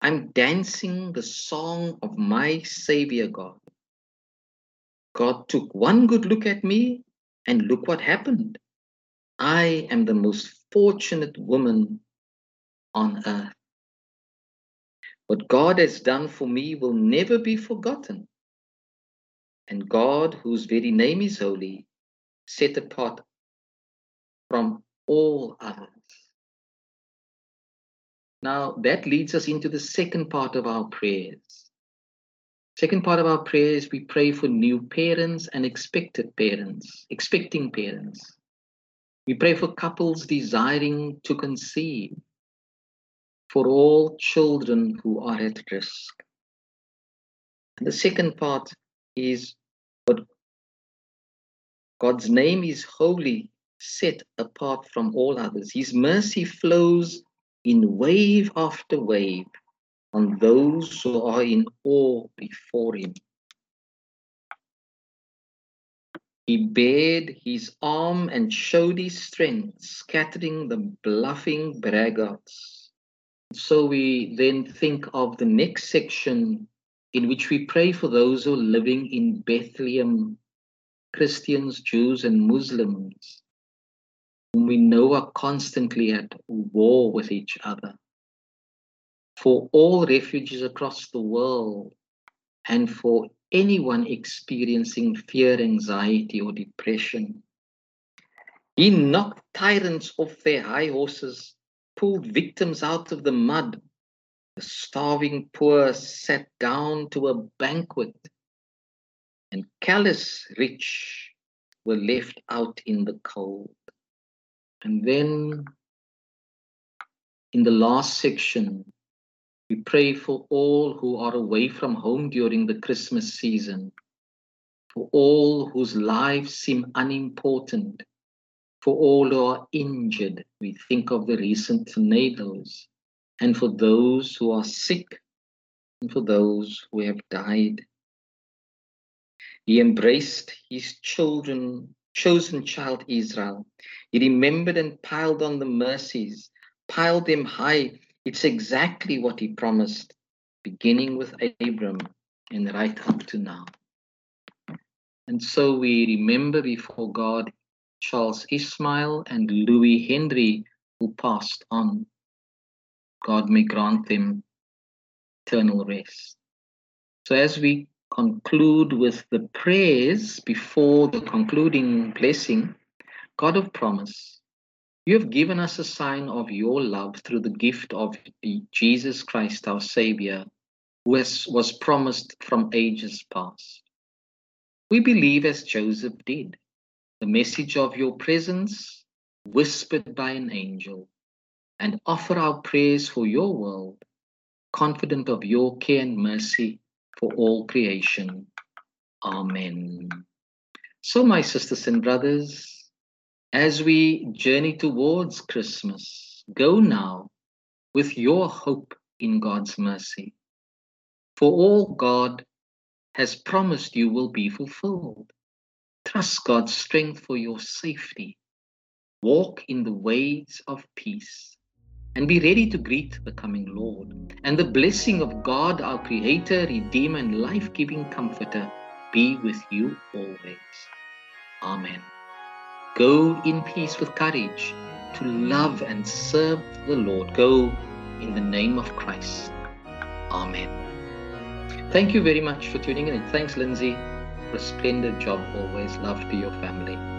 I'm dancing the song of my Savior God. God took one good look at me, and look what happened. I am the most fortunate woman on earth. What God has done for me will never be forgotten. And God, whose very name is holy, set apart from all others. Now, that leads us into the second part of our prayers. Second part of our prayers, we pray for new parents and expected parents, expecting parents. We pray for couples desiring to conceive, for all children who are at risk. And the second part is God's name is holy, set apart from all others. His mercy flows in wave after wave on those who are in awe before him. He bared his arm and showed his strength, scattering the bluffing braggarts. So we then think of the next section in which we pray for those who are living in Bethlehem, Christians, Jews, and Muslims, whom we know are constantly at war with each other. For all refugees across the world, and for anyone experiencing fear, anxiety, or depression. He knocked tyrants off their high horses, pulled victims out of the mud. The starving poor sat down to a banquet, and callous rich were left out in the cold. And then in the last section, we pray for all who are away from home during the Christmas season, for all whose lives seem unimportant, for all who are injured. We think of the recent tornadoes, and for those who are sick, and for those who have died. He embraced his children, chosen child Israel. He remembered and piled on the mercies, piled them high. It's exactly what he promised, beginning with Abram and right up to now. And so we remember before God Charles Ismail and Louis Henry, who passed on. God may grant them eternal rest. So, as we conclude with the prayers before the concluding blessing, God of promise, you have given us a sign of your love through the gift of Jesus Christ, our Savior, who has, was promised from ages past. We believe as Joseph did, the message of your presence whispered by an angel, and offer our prayers for your world, confident of your care and mercy for all creation. Amen. So, my sisters and brothers, as we journey towards Christmas, go now with your hope in God's mercy. For all God has promised you will be fulfilled. Trust God's strength for your safety. Walk in the ways of peace and be ready to greet the coming Lord. And the blessing of God, our Creator, Redeemer, and life giving Comforter, be with you always. Amen. Go in peace with courage to love and serve the Lord. Go in the name of Christ. Amen. Thank you very much for tuning in. Thanks, Lindsay, a splendid job always. Love to your family.